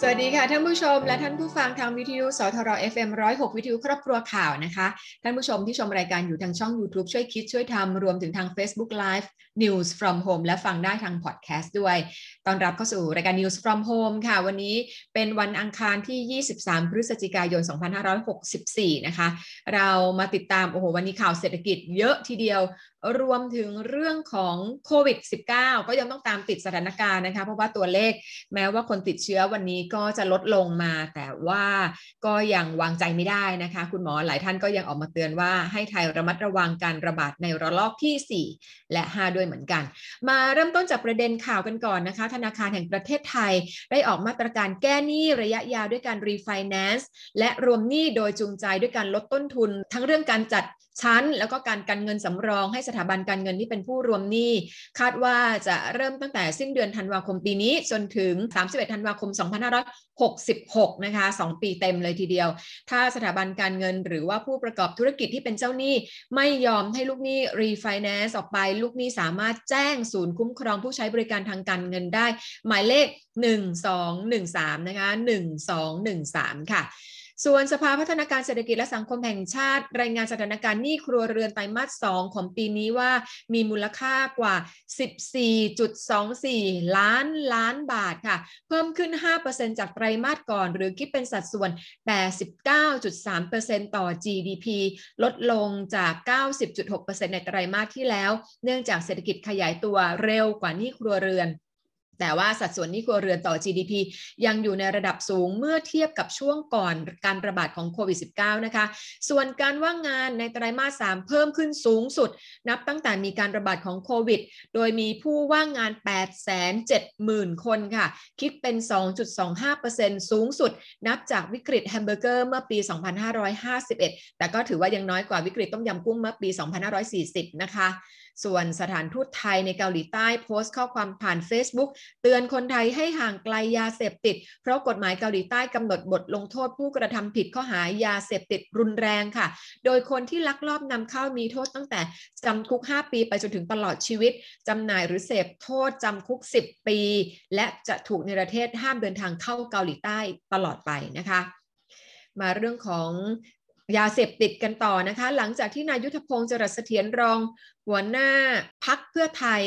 สวัสดีค่ะท่านผู้ชมและท่านผู้ฟังทางวิทยุสทร FM 106 วิทยุครอบครัวข่าวนะคะ ท่านผู้ชมที่ชมรายการอยู่ทางช่อง YouTube ช่วยคิดช่วยทำรวมถึงทาง Facebook Live News from Home และฟังได้ทางพอดแคสต์ด้วย ตอนรับเข้าสู่รายการ News from Home ค่ะ วันนี้เป็นวันอังคารที่ 23 พฤศจิกายน 2564 นะคะ เรามาติดตาม โอ้โห วันนี้ข่าวเศรษฐกิจเยอะทีเดียว รวมถึงเรื่องของโควิด -19 ก็ยังต้องตามติดสถานการณ์นะคะ เพราะว่าตัวเลขแม้ว่าคนติดเชื้อวันนี้ก็จะลดลงมา แต่ว่าก็ยังวางใจไม่ได้นะคะ คุณหมอหลายท่านก็ยังออกมาเตือนว่าให้ไทยระมัดระวังการระบาดในระลอกที่ 4 และ 5 ด้วยเหมือนกัน มาเริ่มต้นจากประเด็นข่าวกันก่อนนะคะ ธนาคารแห่งประเทศไทยได้ออกมาตรการแก้หนี้ระยะยาวด้วยการรีไฟแนนซ์และรวมหนี้โดยจูงใจด้วยการลดต้นทุน ทั้งเรื่องการจัด ชั้น แล้วก็การกันเงินสำรองให้สถาบันการเงินที่เป็นผู้รวมหนี้ คาดว่าจะเริ่มตั้งแต่สิ้นเดือนธันวาคมปีนี้ จนถึง 31 ธันวาคม 2566 นะคะ 2 ปีเต็มเลยทีเดียว ถ้าสถาบันการเงินหรือว่าผู้ประกอบธุรกิจที่เป็นเจ้าหนี้ ไม่ยอมให้ลูกหนี้รีไฟแนนซ์ออกไป ลูกหนี้สามารถแจ้งศูนย์คุ้มครองผู้ใช้บริการทางการเงินได้ หมายเลข 1213 นะคะ 1213 ค่ะ ส่วนสภาพัฒนาการเศรษฐกิจและสังคมแห่งชาติ รายงานสถานการณ์หนี้ครัวเรือนไตรมาส 2 ของปีนี้ว่ามีมูลค่ากว่า 14.24 ล้านล้านบาทค่ะ เพิ่มขึ้น 5%จากไตรมาสก่อน หรือคิดเป็นสัดส่วน 89.3%ต่อ GDP ลดลงจาก 90.6%ในไตรมาสที่แล้ว เนื่องจากเศรษฐกิจขยายตัวเร็วกว่าหนี้ครัวเรือน แต่ว่าสัดส่วนหนี้ครัวเรือนต่อ GDP ยังอยู่ในระดับสูงเมื่อเทียบกับช่วงก่อนการระบาดของโควิด -19 นะคะ ส่วนการว่างงานในไตรมาส 3 เพิ่มขึ้นสูงสุด นับตั้งแต่มีการระบาดของโควิด โดยมีผู้ว่างงาน 870,000 คนค่ะ คิดเป็น 2.25%สูงสุด นับจากวิกฤตแฮมเบอร์เกอร์เมื่อปี 2551 แต่ก็ถือว่ายังน้อยกว่าวิกฤตต้มยำกุ้งเมื่อปี 2540 นะคะ ส่วนสถานทูตไทยในเกาหลีใต้โพสต์ข้อความผ่าน Facebook เตือนคนไทยให้ห่างไกลยาเสพติด เพราะกฎหมายเกาหลีใต้กำหนดบทลงโทษผู้กระทำผิดข้อหายาเสพติดรุนแรงค่ะ โดยคนที่ลักลอบนำเข้ามีโทษตั้งแต่จำคุก 5 ปีไปจนถึงตลอดชีวิตจำหน่ายหรือเสพโทษจำคุก 10 ปี และจะถูกในประเทศห้ามเดินทางเข้าเกาหลีใต้ตลอดไปนะคะมาเรื่องของ ยาเสพติดกันต่อนะคะ หลังจากที่นายุทธพงศ์จรัสเสถียรรอง หัวหน้าพักเพื่อไทย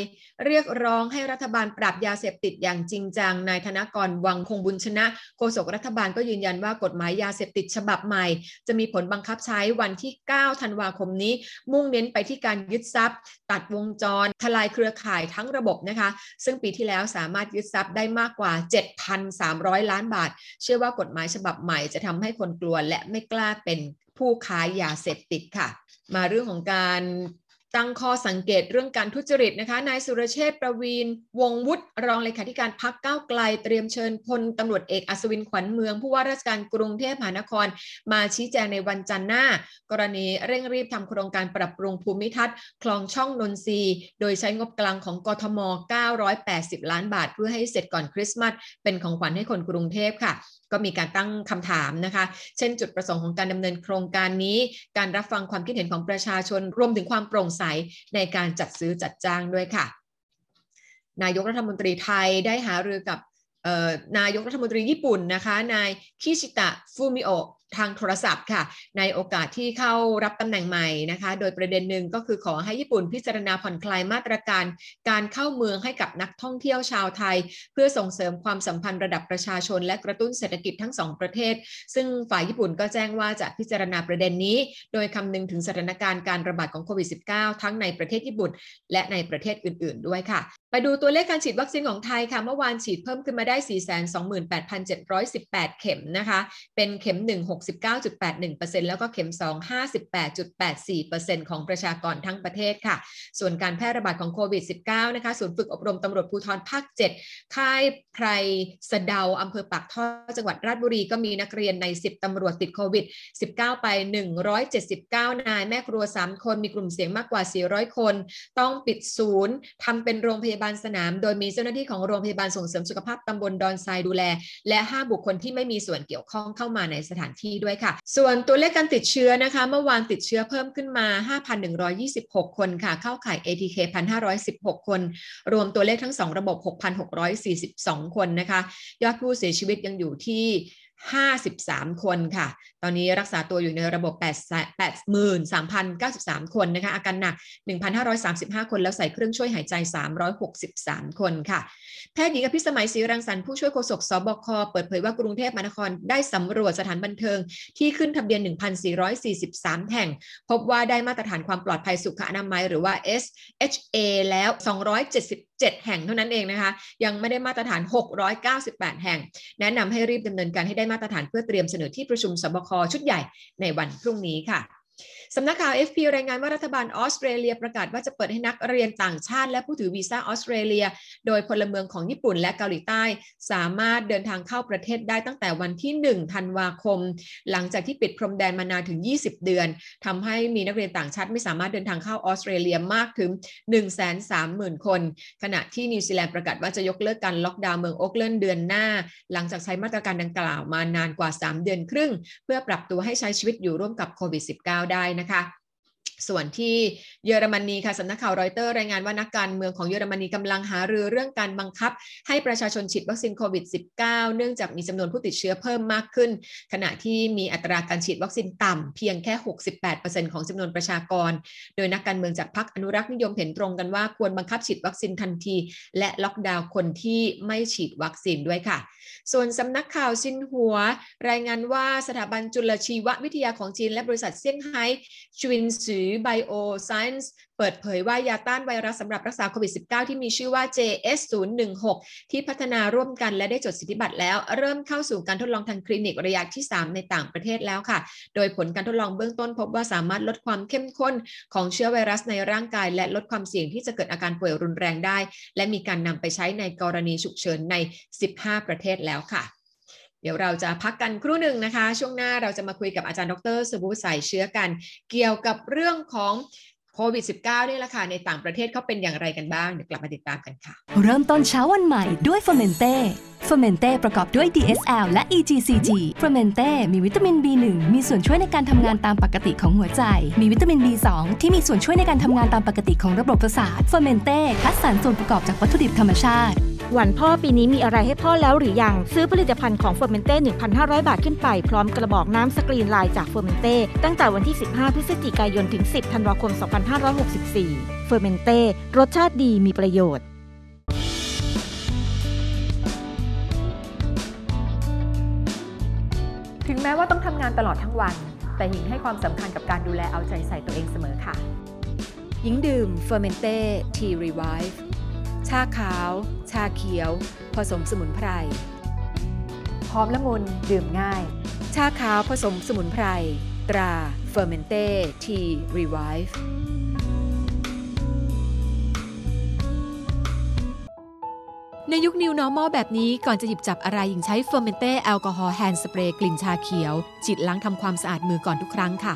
เรียกร้องให้รัฐบาลปราบยาเสพติดอย่างจริงจังนายธนกรวังคงบุญชนะโฆษกรัฐบาลก็ยืนยันว่ากฎหมายยาเสพติดฉบับใหม่ จะมีผลบังคับใช้วันที่ 9 ธันวาคมนี้ มุ่งเน้นไปที่การยึดทรัพย์ ตัดวงจร ทลายเครือข่ายทั้งระบบนะคะ ซึ่งปีที่แล้วสามารถยึดทรัพย์ได้มากกว่า 7,300 ล้านบาท เชื่อว่ากฎหมายฉบับใหม่จะทำให้คนกลัวและไม่กล้าเป็น ผู้ค้ายาเสพติดค่ะ มาเรื่องของการ ตั้งข้อสังเกตเรื่องการทุจริตนะคะ นายสุรเชษฐ์ประวีน วงวุฒิรองเลขาธิการพักก้าวไกล เตรียมเชิญพลตำรวจเอกอัศวินขวัญเมือง ผู้ว่าราชการกรุงเทพมหานคร มาชี้แจงในวันจันทร์หน้า กรณีเร่งรีบทำโครงการปรับปรุงภูมิทัศน์ คลองช่องนนทรีโดยใช้งบกลางของกทม 980 ล้านบาท เพื่อให้เสร็จก่อนคริสต์มาสเป็นของขวัญให้คนกรุงเทพค่ะก็มีการตั้งคำถามนะคะ เช่นจุดประสงค์ของการดำเนินโครงการนี้ การรับฟังความคิดเห็นของประชาชน รวมถึงความโปร่งใสในการจัดซื้อจัดจ้างด้วยค่ะ นายกรัฐมนตรีไทยได้หารือกับนายกรัฐมนตรีญี่ปุ่นนะคะ นายคิชิตะฟูมิโอ ทางโทรศัพท์ค่ะ ในโอกาสที่เข้ารับตำแหน่งใหม่นะคะ โดยประเด็นหนึ่งก็คือขอให้ญี่ปุ่นพิจารณาผ่อนคลายมาตรการ การเข้าเมืองให้กับนักท่องเที่ยวชาวไทย เพื่อส่งเสริมความสัมพันธ์ระดับประชาชน และกระตุ้นเศรษฐกิจทั้งสองประเทศ ซึ่งฝ่ายญี่ปุ่นก็แจ้งว่าจะพิจารณาประเด็นนี้ โดยคำนึงถึงสถานการณ์การระบาดของโควิด -19 ทั้งในประเทศญี่ปุ่น และในประเทศอื่น ๆ ด้วยค่ะไปดูตัวเลขการฉีดวัคซีนของไทยค่ะเมื่อวานฉีดเพิ่มขึ้นมาได้ 428,718 เข็มนะคะเป็นเข็ม 1 69.8 1%แล้วก็เข็ม 2 58.84%ของประชากรทั้งประเทศค่ะ ส่วนการแพร่ระบาดของโควิด -19 นะคะศูนย์ฝึกอบรมตำรวจภูธรภาค 7 ค่ายไพรสะเดาอำเภอปากท่อจังหวัดราชบุรีก็มีนักเรียนใน 10ตำรวจติดโควิด 19 ไป 179 นาย แม่ครัว 3 คนมีกลุ่มเสี่ยงมากกว่า 400 คน ต้องปิดศูนย์ทำเป็นโรงพยาบาลสนาม โดยมีเจ้าหน้าที่ของโรงพยาบาลส่งเสริมสุขภาพตำบลดอนทรายดูแล และ 5 บุคคลที่ไม่มีส่วนเกี่ยวข้องเข้ามาในสถานที่ที่ด้วยค่ะ ส่วนตัวเลขการติดเชื้อนะคะ เมื่อวานติดเชื้อเพิ่มขึ้นมา 5,126 คนค่ะ เข้าข่าย ATK 1,516 คน รวมตัวเลขทั้ง 2 ระบบ 6,642 คนนะคะ ยอดผู้เสียชีวิตยังอยู่ที่ 53 คนค่ะตอนนี้รักษาตัวอยู่ในระบบ 83,093 คนนะคะ อาการหนัก 1,535 คนแล้วใส่เครื่องช่วยหายใจ 363 คนค่ะ แพทย์หญิงอภิสมัยศรีรังสรรค์ผู้ช่วยโฆษกสบค เปิดเผยว่ากรุงเทพมหานครได้สำรวจสถานบันเทิงที่ขึ้นทะเบียน 1,443 แห่ง พบว่าได้มาตรฐานความปลอดภัยสุขอนามัยหรือว่า SHA แล้ว 277แห่งเท่านั้นเองนะคะ ยังไม่ได้มาตรฐาน 698 แห่ง แนะนำให้รีบดำเนินการให้ได้มาตรฐานเพื่อเตรียมเสนอที่ประชุมสบคคชุดใหญ่ในวันพรุ่งนี้ค่ะ สำนักข่าว FP รายงานว่ารัฐบาลออสเตรเลียประกาศว่าจะเปิดให้นักเรียนต่างชาติ และผู้ถือวีซ่าออสเตรเลีย โดยพลเมืองของญี่ปุ่นและเกาหลีใต้ สามารถเดินทางเข้าประเทศได้ตั้งแต่วันที่ 1 ธันวาคม หลังจากที่ปิดพรมแดนมานานถึง 20 เดือนทำให้มีนักเรียนต่างชาติไม่สามารถเดินทางเข้าออสเตรเลียมากถึง 130,000 คน ขณะที่นิวซีแลนด์ประกาศว่าจะยกเลิกการล็อกดาวน์เมืองโอ๊คแลนด์เดือนหน้า หลังจากใช้มาตรการดังกล่าวมานานกว่า 3 เดือนครึ่ง เพื่อปรับตัวให้ใช้ชีวิตอยู่ร่วมกับโควิด -19 ได้นะคะ ส่วนที่เยอรมนีค่ะสำนักข่าวรอยเตอร์รายงานว่านักการเมืองของเยอรมนีกำลังหารือเรื่องการบังคับ ให้ประชาชนฉีดวัคซีนโควิด -19 เนื่องจากมีจำนวนผู้ติดเชื้อเพิ่มมากขึ้น ขณะที่มีอัตราการฉีดวัคซีนต่ำเพียงแค่ 68%ของจำนวนประชากร โดยนักการเมืองจากพรรคอนุรักษ์นิยมเห็นตรงกันว่าควรบังคับฉีดวัคซีนทันที และล็อกดาวน์คนที่ไม่ฉีดวัคซีนด้วยค่ะ ส่วนสำนักข่าวซินหัว รายงานว่าสถาบันจุลชีววิทยาของจีน และบริษัทเซี่ยงไฮ้ชวินซือไบโอไซน์เปิดเผยว่ายาต้านไวรัสสำหรับรักษาโควิด -19 ที่มีชื่อว่า JS016 ที่พัฒนาร่วมกันและได้จดสิทธิบัตรแล้ว เริ่มเข้าสู่การทดลองทางคลินิกระยะที่ 3 ในต่างประเทศแล้วค่ะ โดยผลการทดลองเบื้องต้นพบว่าสามารถลดความเข้มข้นของเชื้อไวรัสในร่างกาย และลดความเสี่ยงที่จะเกิดอาการป่วยรุนแรงได้ และมีการนำไปใช้ในกรณีฉุกเฉินใน 15 ประเทศแล้วค่ะ เดี๋ยวเราจะพักกันครู่หนึ่งนะคะ ช่วงหน้าเราจะมาคุยกับอาจารย์ดรสบูสายเชื้อกัน เกี่ยวกับเรื่องของโควิด -19 นี่แหละค่ะ ในต่างประเทศเขาเป็นอย่างไรกันบ้าง เดี๋ยวกลับมาติดตามกันค่ะ เริ่มต้นเช้าวันใหม่ด้วยเฟอร์เมนเต้เฟอร์เมนเต้ประกอบด้วย DSL และ EGCG เฟอร์เมนเต้มีวิตามิน B1 มีส่วนช่วยในการทำงานตามปกติของหัวใจ มีวิตามิน B2 ที่มีส่วนช่วยในการทำงานตามปกติของระบบประสาทเฟอร์เมนเต้คัดสรรส่วนประกอบจากวัตถุดิบธรรมชาติ วันพ่อปีนี้มีอะไรให้พ่อแล้วหรือยัง ซื้อผลิตภัณฑ์ของเฟอร์เมนเต้ 1,500 บาทขึ้นไป พร้อมกระบอกน้ำสกรีนลายจากเฟอร์เมนเต้ ตั้งแต่วันที่ 15 พฤศจิกายน ถึง 10 ธันวาคม 2564 เฟอร์เมนเต้ รสชาติดีมีประโยชน์ถึงแม้ว่าต้องทำงานตลอดทั้งวัน แต่หญิงให้ความสำคัญกับการดูแลเอาใจใส่ตัวเองเสมอค่ะ หญิงดื่มเฟอร์เมนเต้ทีรีไวฟ์ ชาขาว ชาเขียว ผสมสมุนไพร หอมละมุนดื่มง่าย ชาขาวผสมสมุนไพร ตราเฟอร์เมนเต้ทีรีไวฟ์ในยุค New Normal แบบนี้ก่อนจะหยิบจับอะไรหญิงใช้เฟอร์เมนเต้แอลกอฮอล์ hand spray กลิ่นชาเขียวฉีดล้างทำความสะอาดมือก่อนทุกครั้งค่ะ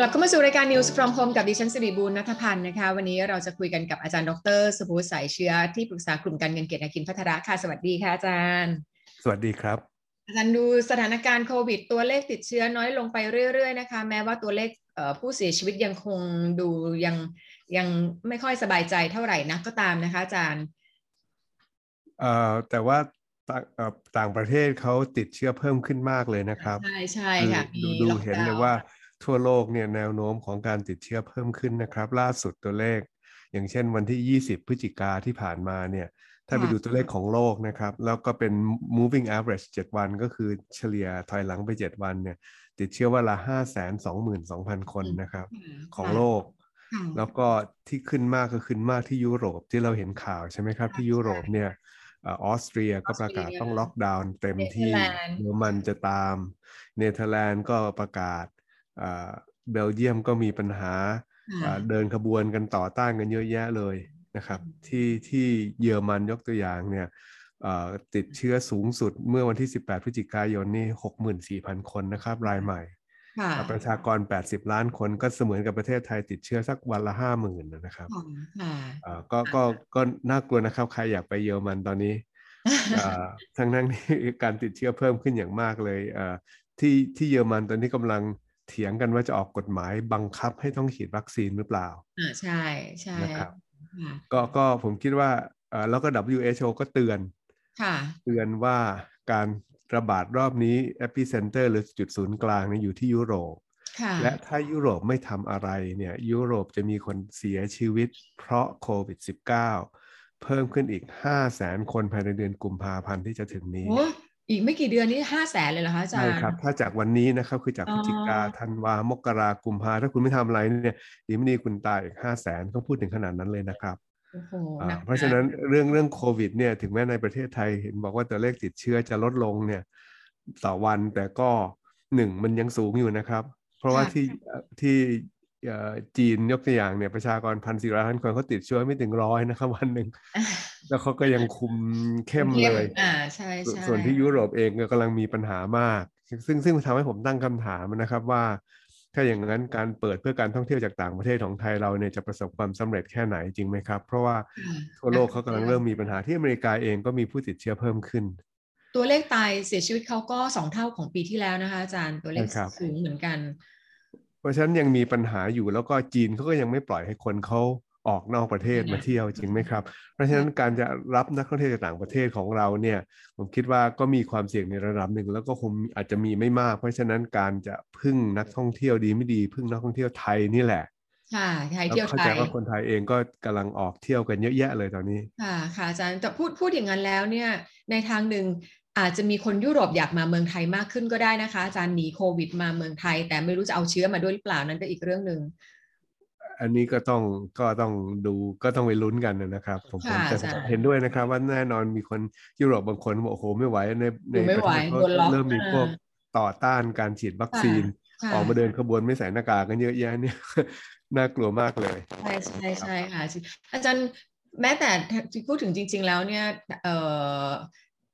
กลับเข้ามาสู่รายการ News from Home กับดิฉันสิริบูลนัทพันธ์นะคะ วันนี้เราจะคุยกันกับอาจารย์ดรสบูสายเชื้อที่ปรึกษากลุ่มการเงินเกียรตินาคินพัทระค่ะ สวัสดีค่ะอาจารย์ สวัสดีครับ อาจารย์ดูสถานการณ์โควิด ตัวเลขติดเชื้อน้อยลงไปเรื่อยๆนะคะ แม้ว่าตัวเลขเอ่อผู้เสียชีวิตยังคงดูยังยังไม่ค่อยสบายใจเท่าไหร่นะก็ตามนะคะอาจารย์เอ่อแต่ว่าต่างเอ่อต่างประเทศเขาติดเชื้อเพิ่มขึ้นมากเลยนะครับ ใช่ใช่ค่ะดูมีดูล็อกเห็นดาวเลยน์ว่า ทั่วโลกเนี่ยแนวโน้มของการติดเชื้อเพิ่มขึ้นนะครับ ล่าสุดตัวเลข อย่างเช่นวันที่ 20 พฤศจิกาที่ผ่านมาเนี่ยถ้าไปดูตัวเลขของโลกนะครับ แล้วก็เป็น moving average 7 วันก็คือเฉลี่ยถอยหลังไป 7 วันเนี่ย ติดเชื้อวันละ 522,000 คนนะครับ ของโลกค่ะแล้วก็ที่ขึ้นมากก็ขึ้นมากที่ยุโรปที่เราเห็นข่าวใช่ไหมครับ ที่ยุโรปเนี่ยออสเตรียก็ประกาศต้องล็อกดาวน์เต็มที่เนเธอร์แลนด์เยอรมันจะตาม เนเธอร์แลนด์ก็ประกาศอ่า เบลเยียมก็มีปัญหาค่ะอ่าเดินขบวนกันต่อต้านกันเยอะแยะเลยนะครับที่ที่เยอรมันยกตัวอย่างเนี่ยเอ่อติดเชื้อสูงสุดเมื่อวันที่ 18 พฤศจิกายนนี่ 64,000 คนนะครับ รายใหม่ค่ะประชากร 80 ล้านคนก็เสมือนกับประเทศไทยติดเชื้อสักวันละ 50,000นะครับค่ะอ่าก็ก็ก็น่ากลัวนะครับ ใครอยากไปเยอรมันตอนนี้อ่าทั้งนั้นที่การติดเชื้อเพิ่มขึ้นอย่างมากเลยอ่าที่ที่เยอรมันตอนนี้กำลัง เถียงกันว่าจะออกกฎหมายบังคับให้ต้องฉีดวัคซีนหรือเปล่าอ่าใช่ใช่นะครับค่ะก็ก็ผมคิดว่าเอ่อแล้วก็ WHO ก็เตือนค่ะเตือนว่าการระบาดรอบนี้ epicenter หรือจุดศูนย์กลางเนี่ยอยู่ที่ยุโรปค่ะและถ้ายุโรปไม่ทำอะไรเนี่ยยุโรปจะมีคนเสียชีวิตเพราะโควิด -19 เพิ่มขึ้นอีก 5 0 0แสนคนภายในเดือนกุมภาพันธ์ที่จะถึงนี้โอ้อีกไม่กี่เดือนนี้ห้าแสนเลยเหรอคะอาจารใช่ย์ครับ ถ้าจากวันนี้นะครับ คือจากอ๋พอฤศจิกาธันวามกรากุมภาถ้าคุณไม่ทำอะไรเนี่ยดีไม่ดีคุณตายอีก5 0 0แสนก็พูดถึงขนาดนั้นเลยนะครับโอ้โหอ่าหนักเพราะฉะนั้นเรื่องเรื่องโควิดเนี่ยถึงแม้ในประเทศไทยเห็นบอกว่าตัวเลขติดเชื้อจะลดลงเนี่ยต่อวันแต่ก็หนึ่งมันยังสูงอยู่นะครับ เพราะว่าที่ที่เอ่อ จีนยกตัวอย่างเนี่ยประชากรพันสี่ร้อยล้านคนเขาติดเชื้อไม่ถึงร้อยนะครับวันหนึ่งอะแล้วเขาก็ยังคุมเข้มเลยอ่าใช่ส่วนใช่ส่วนที่ยุโรปเองก็กำลังมีปัญหามาก ซึ่งซึ่งทำให้ผมตั้งคำถามนะครับว่า ถ้าอย่างนั้นการเปิดเพื่อการท่องเที่ยวจากต่างประเทศของไทยเราเนี่ยจะประสบความสำเร็จแค่ไหนจริงไหมครับ เพราะว่าค่ะทั่วโลกเขากำลังเริ่มมีปัญหาที่อเมริกาเองก็มีผู้ติดเชื้อเพิ่มขึ้น ตัวเลขตายเสียชีวิตเขาก็สองเท่าของปีที่แล้วนะคะอาจารย์ตัวเลขใช่ครับสูงเหมือนกัน เพราะฉะนั้นยังมีปัญหาอยู่แล้วก็จีนเขาก็ยังไม่ปล่อยให้คนเขาออกนอกประเทศอืมมาเที่ยวจริงไหมครับ เพราะฉะนั้นการจะรับนักท่องเที่ยวจากต่างประเทศของเราเนี่ยผมคิดว่าก็มีความเสี่ยงในระดับหนึ่งแล้วก็คงอาจจะมีไม่มาก เพราะฉะนั้นการจะพึ่งนักท่องเที่ยวดีไม่ดี พึ่งนักท่องเที่ยวไทยนี่แหละค่ะไทยแล้วเที่ยวเข้าไทใจยว่าคนไทยเองก็กำลังออกเที่ยวกันเยอะแยะเลยตอนนี้ ค่ะ ค่ะอาจารย์แต่พูดพูดอย่างนั้นแล้วเนี่ยในทางหนึ่ง อาจจะมีคนยุโรปอยากมาเมืองไทยมากขึ้นก็ได้นะคะอาจารย์หนีโควิดมาเมืองไทย แต่ไม่รู้จะเอาเชื้อมาด้วยหรือเปล่านั้นก็อีกเรื่องหนึ่งอันนี้ก็ต้องก็ต้องดูก็ต้องไปลุ้นกันนะครับ ผมผมค่ะจะอาจารย์เห็นด้วยนะครับ ว่าแน่นอนมีคนยุโรปบางคนบอกโอ้โหไม่ไหวในในอยู่ไม่ประไหวเทศเขาโดนล็อกเริ่มมีพวกอ่าต่อต้านการฉีดวัคซีนค่ะออกมาเดินขบวนไม่ใส่หน้ากากกันเยอะแยะเนี่ยน่ากลัวมากเลยใช่ใช่ใช่ค่ะอาจารย์แม้แต่พูดถึงจริง ๆ แล้วเนี่ยเอ่อ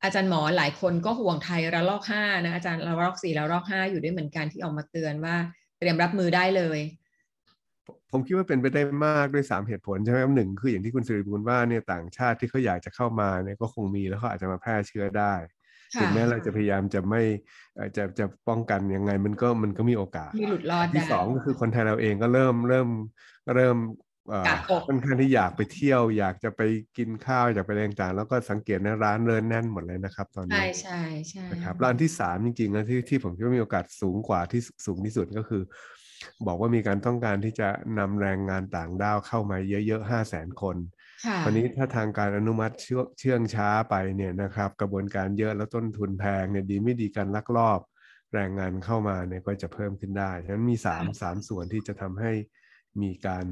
อาจารย์หมอหลายคนก็ห่วงไทยระลอกห้านะอาจารย์ระลอกสี่ระลอกห้าอยู่ด้วยเหมือนกันที่ออกมาเตือนว่าเตรียมรับมือได้เลยผมคิดว่าเป็นไปได้มากด้วยสามเหตุผลใช่ไหมครับหนึ่งคืออย่างที่คุณสิริบูลว่าเนี่ยต่างชาติที่เขาอยากจะเข้ามาเนี่ยก็คงมีแล้วเขาอาจจะมาแพร่เชื้อได้ค่ะถึงแม้เราจะพยายามจะไม่เอ่อจะจะป้องกันยังไงมันก็มันก็มีโอกาสมีหลุดรอดที่ได้สองก็คือคนไทยเราเองก็เริ่มเริ่มเริ่มเอ่อกาดอก ค่อนข้างที่อยากไปเที่ยว อยากจะไปกินข้าวอยากไปอะไรต่างๆแล้วก็สังเกตในะร้านเรินแน่นหมดเลยนะครับ ตอนใช่นี้ใช่ใช่นะครับร้านที่สามจริงๆแล้วที่ที่ผมคิดว่ามีโอกาสสูงกว่าที่สูงที่สุดก็คือ บอกว่ามีการต้องการที่จะนำแรงงานต่างด้าวเข้ามาเยอะๆห้าแสนคนค่ะคราวนี้ถ้าทางการอนุมัติเชื่องเชื่องช้าไปเนี่ยนะครับ กระบวนการเยอะแล้วต้นทุนแพงเนี่ยดีไม่ดีการลักลอบ แรงงานเข้ามาเนี่ยก็จะเพิ่มขึ้นได้ฉะนั้นมีสามสามส่วนที่จะทำให้มีการ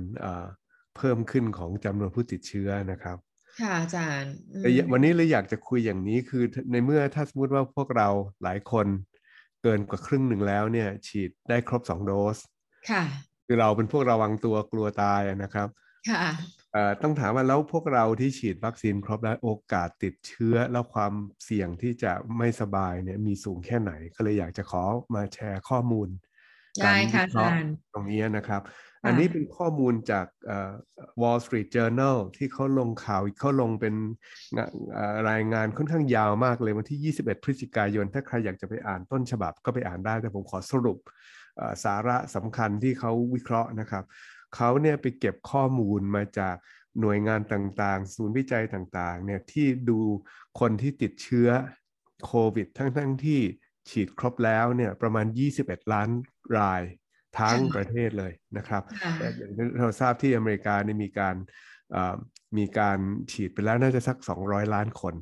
เอ่อเพิ่มขึ้นของจำนวนผู้ติดเชื้อนะครับ ค่ะอาจารย์อืมแต่วันนี้เลยอยากจะคุยอย่างนี้คือในเมื่อถ้าสมมติว่าพวกเราหลายคนเกินกว่าครึ่งหนึ่งแล้วเนี่ย ฉีดได้ครบสองโดส ค่ะ คือเราเป็นพวกระวังตัวกลัวตายอะนะครับ ค่ะเอ่อต้องถามว่าแล้วพวกเราที่ฉีดวัคซีนครบแล้วโอกาสติดเชื้อแล้วความเสี่ยงที่จะไม่สบายเนี่ยมีสูงแค่ไหน ก็เลยอยากจะขอมาแชร์ข้อมูลได้ค่ะวิเคราะห์อาจารย์ตรงนี้นะครับค่ะ อันนี้เป็นข้อมูลจาก Wall Street Journal ที่เขาลงข่าวเขาลงเป็นรายงานค่อนข้างยาวมากเลยวันที่ 21 พฤศจิกายน ถ้าใครอยากจะไปอ่านต้นฉบับก็ไปอ่านได้แต่ผมขอสรุปสาระสำคัญที่เขาวิเคราะห์นะครับเขาเนี่ยไปเก็บข้อมูลมาจากหน่วยงานต่างๆ ศูนย์วิจัยต่างๆเนี่ยที่ดูคนที่ติดเชื้อโควิด ทั้งๆที่ฉีดครบแล้วเนี่ยประมาณ 21 ล้านราย ทั้งประเทศเลยนะครับค่ะแต่อย่างที่เราทราบที่อเมริกาเนี่ยมีการเอ่อมีการฉีดไปแล้วน่าจะสัก 200 ล้านคน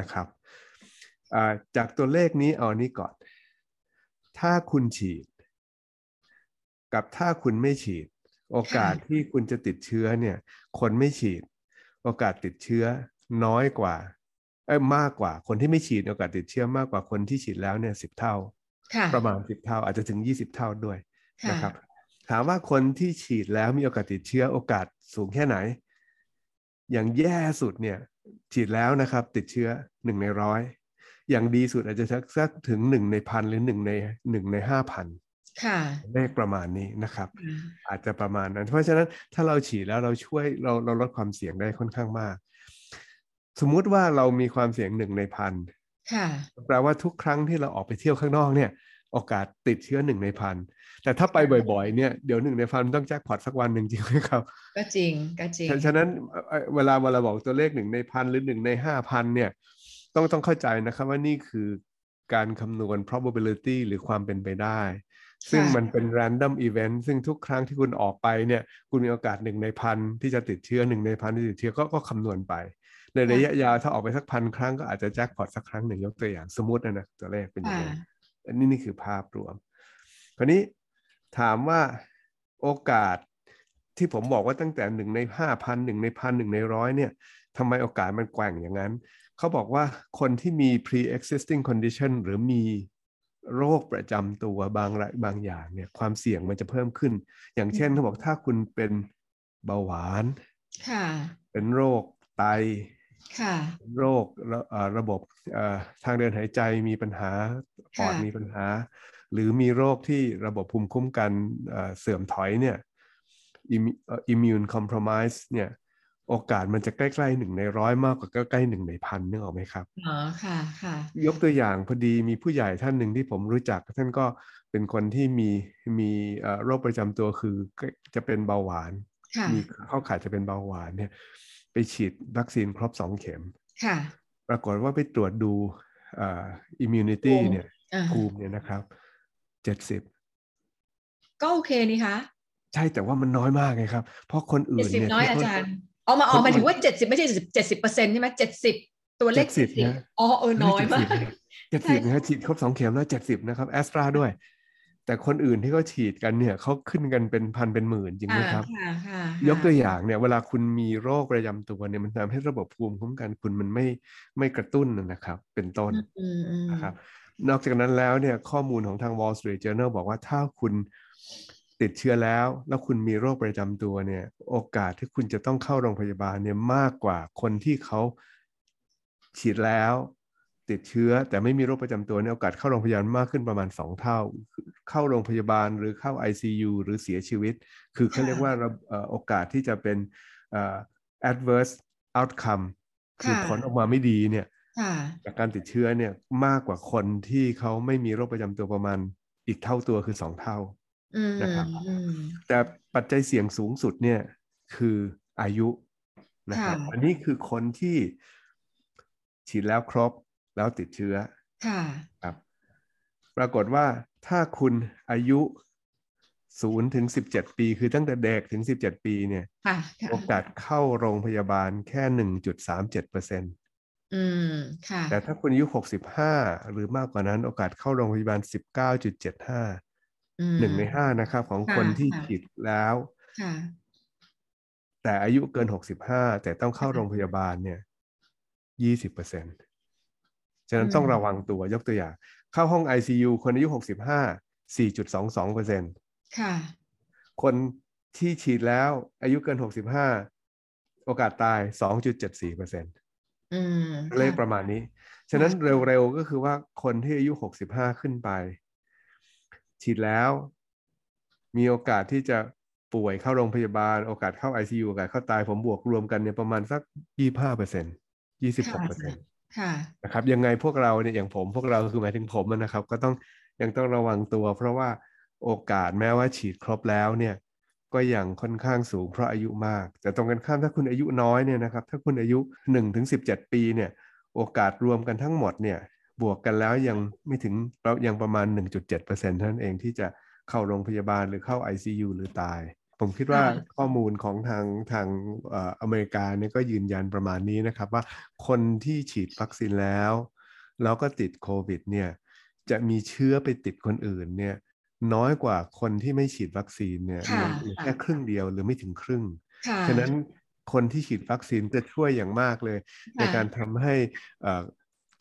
นะครับอ่าจากตัวเลขนี้เอาอันนี้ก่อน ถ้าคุณฉีด กับถ้าคุณไม่ฉีด โอกาสที่คุณจะติดเชื้อเนี่ย คนไม่ฉีด โอกาสติดเชื้อน้อยกว่าเอ้ยมากกว่าคนที่ไม่ฉีดโอกาสติดเชื้อมากกว่าคนที่ฉีดแล้วเนี่ยสิบเท่าค่ะประมาณสิบเท่าอาจจะถึงยี่สิบเท่าด้วยค่ะ นะครับ ถามว่าคนที่ฉีดแล้วมีโอกาสติดเชื้อโอกาสสูงแค่ไหน อย่างแย่สุดเนี่ย ฉีดแล้วนะครับ ติดเชื้อหนึ่งในร้อยอย่างดีสุดอาจจะสักสักถึงหนึ่งในพันหรือหนึ่งในหนึ่งในห้าพันค่ะเลขประมาณนี้นะครับ อาจจะประมาณนั้น เพราะฉะนั้นถ้าเราฉีดแล้วเราช่วยเราเราลดความเสี่ยงได้ค่อนข้างมาก สมมุติว่าเรามีความเสี่ยงหนึ่งในพันค่ะแปลว่าทุกครั้งที่เราออกไปเที่ยวข้างนอกเนี่ย โอกาสติดเชื้อหนึ่งในพัน แต่ถ้าไปบ่อยๆเนี่ยเดี๋ยวหนึ่งในพันต้องแจ็คพอตสักวันหนึ่งจริงไหมครับ ก็จริงก็จริงฉะฉะนั้นเอ่อเวลาเวลาบอกตัวเลขหนึ่งในพันหรือหนึ่งในห้าพันเนี่ยต้องต้องเข้าใจนะครับว่านี่คือการคำนวณ probability หรือความเป็นไปได้ ซึ่งมันเป็น random event ซึ่งทุกครั้งที่คุณออกไปเนี่ยคุณมีโอกาสหนึ่งในพันที่จะติดเชื้อหนึ่งในพันที่ติดเชื้อก็ก็คำนวณไป ในระยะยาวถ้าออกไปสักพันครั้งก็อาจจะแจ็คพอตสักครั้งหนึ่งยกตัวอย่างสมมตินะนะตัวเลขเป็นอย่างค่ะนี้อันนี้นี่คือภาพรวมคราวนี้ ถามว่าโอกาสที่ผมบอกว่าตั้งแต่หนึ่งในห้าพันหนึ่งในพันหนึ่งในร้อยเนี่ยทำไมโอกาสมันแกว่งอย่างนั้น เขาบอกว่าคนที่มี pre-existing condition หรือมีโรคประจำตัวบางระบางอย่างเนี่ยความเสี่ยงมันจะเพิ่มขึ้น อย่างเช่นเขาบอกถ้าคุณเป็นเบาหวานค่ะเป็นโรคไตค่ะโรคระเอ่อระบบเอ่อทางเดินหายใจมีปัญหาปอดค่ะมีปัญหา หรือมีโรคที่ระบบภูมิคุ้มกันเอ่อเสื่อมถอยเนี่ย immu- เอ่อ immune compromise เนี่ยโอกาสมันจะใกล้ๆหนึ่งในร้อยมากกว่าใกล้ๆหนึ่งในพันนึกออกไหมครับอ๋อค่ะค่ะ ยกตัวอย่างพอดีมีผู้ใหญ่ท่านหนึ่งที่ผมรู้จัก ท่านก็เป็นคนที่มีมีเอ่อโรคประจำตัวคือจะเป็นเบาหวานค่ะมีเข้าข่ายจะเป็นเบาหวานเนี่ย ไปฉีดวัคซีนครบสองเข็มค่ะ ปรากฏว่าไปตรวจดูเอ่อ immunity ภูมิเนี่ยอ่าภูมิเนี่ยนะครับ เจ็ดสิบก็โอเคนี่คะใช่แต่ว่ามันน้อยมากไงครับ เพราะคนอื่เจ็ดนสิบเนี่ยน้อยที่อาเขาจารย์เอามาคนเอาหมายถึงอื่นว่าเจ็ดสิบไม่ใช่เจ็ดสิบเปอร์เซ็นต์ใช่ไหมเจ็ดสิบตัวเลข70เจ็ดสิบนะอ๋อเออน้อยมากเจ็ดสิบนะฮะฉีดครบสองเข็มแล้วเจ็ดสิบนะครับแอสตราด้วย แต่คนอื่นที่เขาฉีดกันเนี่ยเขาขึ้นกันเป็นพันเป็นหมื่นจริงไหมครับค่ะค่ะยกตัวอย่างเนี่ย เวลาคุณมีโรคประจำตัวเนี่ยมันทำให้ระบบภูมิคุ้มกันคุณมันไม่ไม่กระตุ้นนะครับ เป็นต้นอืมอืมนะครับ นอกจากนั้นแล้วเนี่ยข้อมูลของทาง Wall Street Journal บอกว่าถ้าคุณติดเชื้อแล้ว แล้วคุณมีโรคประจำตัวเนี่ย โอกาสที่คุณจะต้องเข้าโรงพยาบาลเนี่ยมากกว่าคนที่เขาฉีดแล้ว ติดเชื้อแต่ไม่มีโรคประจำตัวเนี่ยโอกาสเข้าโรงพยาบาลมากขึ้นประมาณ 2 เท่า เข้าโรงพยาบาลหรือเข้า ICU หรือเสียชีวิต คือเขาเรียกว่าระเอ่อโอกาสที่จะเป็นเอ่อ adverse outcome คือผลออกมาไม่ดีเนี่ยค่ะ จากการติดเชื้อเนี่ยมากกว่าคนที่เขาไม่มีโรคประจำตัวประมาณอีกเท่าตัวคือสองเท่าอืมนะครับอืมแต่ปัจจัยเสี่ยงสูงสุดเนี่ยคืออายุนะครับค่ะอันนี้คือคนที่ฉีดแล้วครบแล้วติดเชื้อค่ะครับ ปรากฏว่าถ้าคุณอายุศูนย์ถึงสิบเจ็ดปี คือตั้งแต่เด็กถึงสิบเจ็ดปีเนี่ยค่ะค่ะโอกาสเข้าโรงพยาบาลแค่หนึ่งจุดสามเจ็ดเปอร์เซ็นต์ อืม ค่ะ แต่ถ้าคุณอายุ65หรือมากกว่านั้นโอกาสเข้าโรงพยาบาล19.75อืมหนึ่งในห้านะครับ ของค่ะคนที่ค่ะฉีดแล้วค่ะแต่อายุเกิน65แต่ต้องเข้าโรงพยาบาลเนี่ย20%ฉะนั้นต้องระวังตัวยกตัวอย่าง เข้าห้อง ICU คนอายุ65 4.22%ค่ะ คนที่ฉีดแล้วอายุเกิน65โอกาสตาย2.74%อืมเลขค่ะประมาณนี้ ฉะนั้นเร็วๆก็คือว่าคนที่อายุ65ขึ้นไป ฉีดแล้ว มีโอกาสที่จะป่วยเข้าโรงพยาบาล โอกาสเข้า ICU โอกาสเข้าตายผมบวกรวมกันเนี่ยประมาณสัก25เปอร์เซ็นต์26เปอร์เซ็นต์ค่ะนะครับ ยังไงพวกเราเนี่ยอย่างผมพวกเราคือหมายถึงผมอะนะครับ ก็ต้องยังต้องระวังตัว เพราะว่าโอกาสแม้ว่าฉีดครบแล้วเนี่ย ก็ยังค่อนข้างสูงเพราะอายุมาก แต่ตรงกันข้ามถ้าคุณอายุน้อยเนี่ยนะครับถ้าคุณอายุ1ถึง17 ปีเนี่ยโอกาสรวมกันทั้งหมดเนี่ยบวกกันแล้วยังไม่ถึงเรายังประมาณ 1.7%เท่านั้นเองที่จะเข้าโรงพยาบาลหรือเข้า ICU หรือตาย ผมคิดว่าค่ะข้อมูลของทางทางเอ่ออเมริกาเนี่ยก็ยืนยันประมาณนี้นะครับ ว่าคนที่ฉีดวัคซีนแล้ว แล้วก็ติดโควิดเนี่ยจะมีเชื้อไปติดคนอื่นเนี่ย น้อยกว่าคนที่ไม่ฉีดวัคซีนเนี่ยค่ะเหลือค่ะแค่ครึ่งเดียวหรือไม่ถึงครึ่งค่ะฉะนั้นคนที่ฉีดวัคซีนจะช่วยอย่างมากเลย ในการทำให้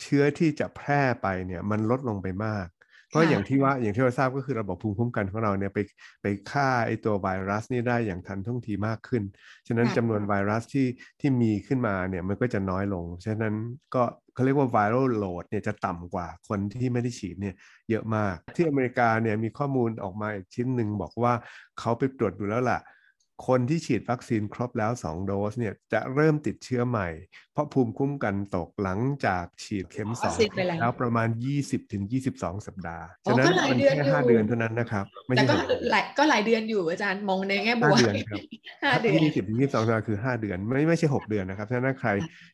เชื้อที่จะแพร่ไปเนี่ยมันลดลงไปมาก เพราะอย่างที่ว่าอย่างที่เราทราบก็คือระบบภูมิคุ้มกันของเราเนี่ยไปไปฆ่าไอตัวไวรัสนี่ได้อย่างทันท่วงทีมากขึ้น ฉะนั้นจำนวนไวรัสที่ที่มีขึ้นมาเนี่ยมันก็จะน้อยลง ฉะนั้นก็เขาเรียกว่าไวรัลโหลดเนี่ยจะต่ำกว่าคนที่ไม่ได้ฉีดเนี่ยเยอะมาก ที่อเมริกาเนี่ยมีข้อมูลออกมาอีกชิ้นหนึ่งบอกว่าเขาไปตรวจดูแล้วล่ะ คนที่ฉีดวัคซีนครบแล้ว 2 โดสเนี่ยจะเริ่มติดเชื้อใหม่ เพราะภูมิคุ้มกันตกหลังจากฉีดเข็มสองแล้วประมาณ 20ถึง22 สัปดาห์ฉะนั้นมันแค่ห้าเดือนเท่านั้นนะครับไม่ใช่ก็หลายก็หลายเดือนอยู่อาจารย์มองในแง่บวกห้าเดือนครับห้าเดือนยี่สิบถึงยี่สิบสองสัปดาห์คือห้าเดือนไม่ไม่ใช่หกเดือนนะครับถ้าใคร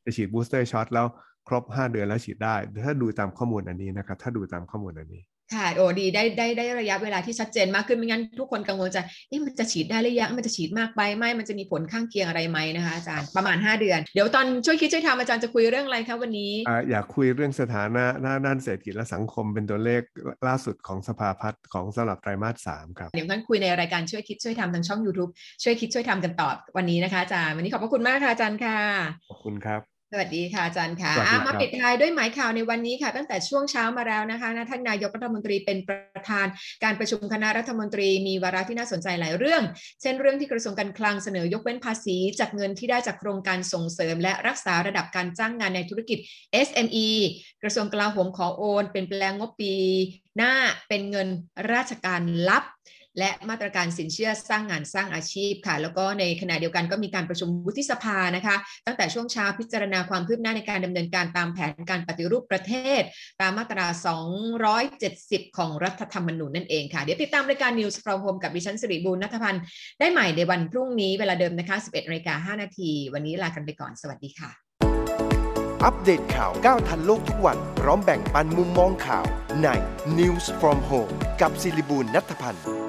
จะฉีด booster shot แล้วครบห้าเดือนแล้วฉีดได้ ถ้าดูตามข้อมูลอันนี้นะครับ ถ้าดูตามข้อมูลอันนี้ ค่ะโอ้ดีได้ได้ได้ระยะเวลาที่ชัดเจนมากขึ้นไม่งั้นทุกคนกังวลใจเอ๊ะมันจะฉีดได้หรือยังมันจะฉีดมากไปไหมมันจะมีผลข้างเคียงอะไรไหมนะคะอาจารย์ประมาณ 5 เดือน เดี๋ยวตอนช่วยคิดช่วยทำอาจารย์จะคุยเรื่องอะไรคะวันนี้อ่าอยากคุยเรื่องสถานะหน้าด้านเศรษฐกิจและสังคมเป็นตัวเลขล่าสุดของสภาพัฒน์ของสำหรับไตรมาสสามครับเดี๋ยวงั้นคุยในรายการช่วยคิดช่วยทำทางช่อง YouTube ช่วยคิดช่วยทำกันต่อวันนี้นะคะอาจารย์วันนี้ขอบพระคุณมากค่ะอาจารย์ค่ะขอบคุณครับ สวัสดีค่ะอาจารย์ค่ะมาปิดท้ายด้วยหมายข่าวในวันนี้ค่ะ ตั้งแต่ช่วงเช้ามาแล้วนะคะนะท่านนายกรัฐมนตรีเป็นประธานการประชุมคณะรัฐมนตรีมีวาระที่น่าสนใจหลายเรื่อง เช่นเรื่องที่กระทรวงการคลังเสนอยกเว้นภาษี จากเงินที่ได้จากโครงการส่งเสริม และรักษาระดับการจ้างงานในธุรกิจ SME กระทรวงกลาโหมขอโอน เป็นแปลงงบปี หน้าเป็นเงินราชการลับ และมาตรการสินเชื่อสร้างงานสร้างอาชีพค่ะ แล้วก็ในขณะเดียวกันก็มีการประชุมวุฒิสภานะคะ ตั้งแต่ช่วงเช้าพิจารณาความคืบหน้าในการดำเนินการตามแผนการปฏิรูปประเทศ ตามมาตรา 270 ของรัฐธรรมนูญนั่นเองค่ะ เดี๋ยวติดตามรายการ News from Home กับดิฉันสิริบูรณนัทพันธ์ได้ใหม่ในวันพรุ่งนี้เวลาเดิมนะคะ 11นาฬิกา5นาที วันนี้ลากันไปก่อน สวัสดีค่ะ อัปเดตข่าวก้าวทันโลกทุกวันพร้อมแบ่งปันมุมมองข่าวใน News from Home กับสิริบูรณนัทพันธ์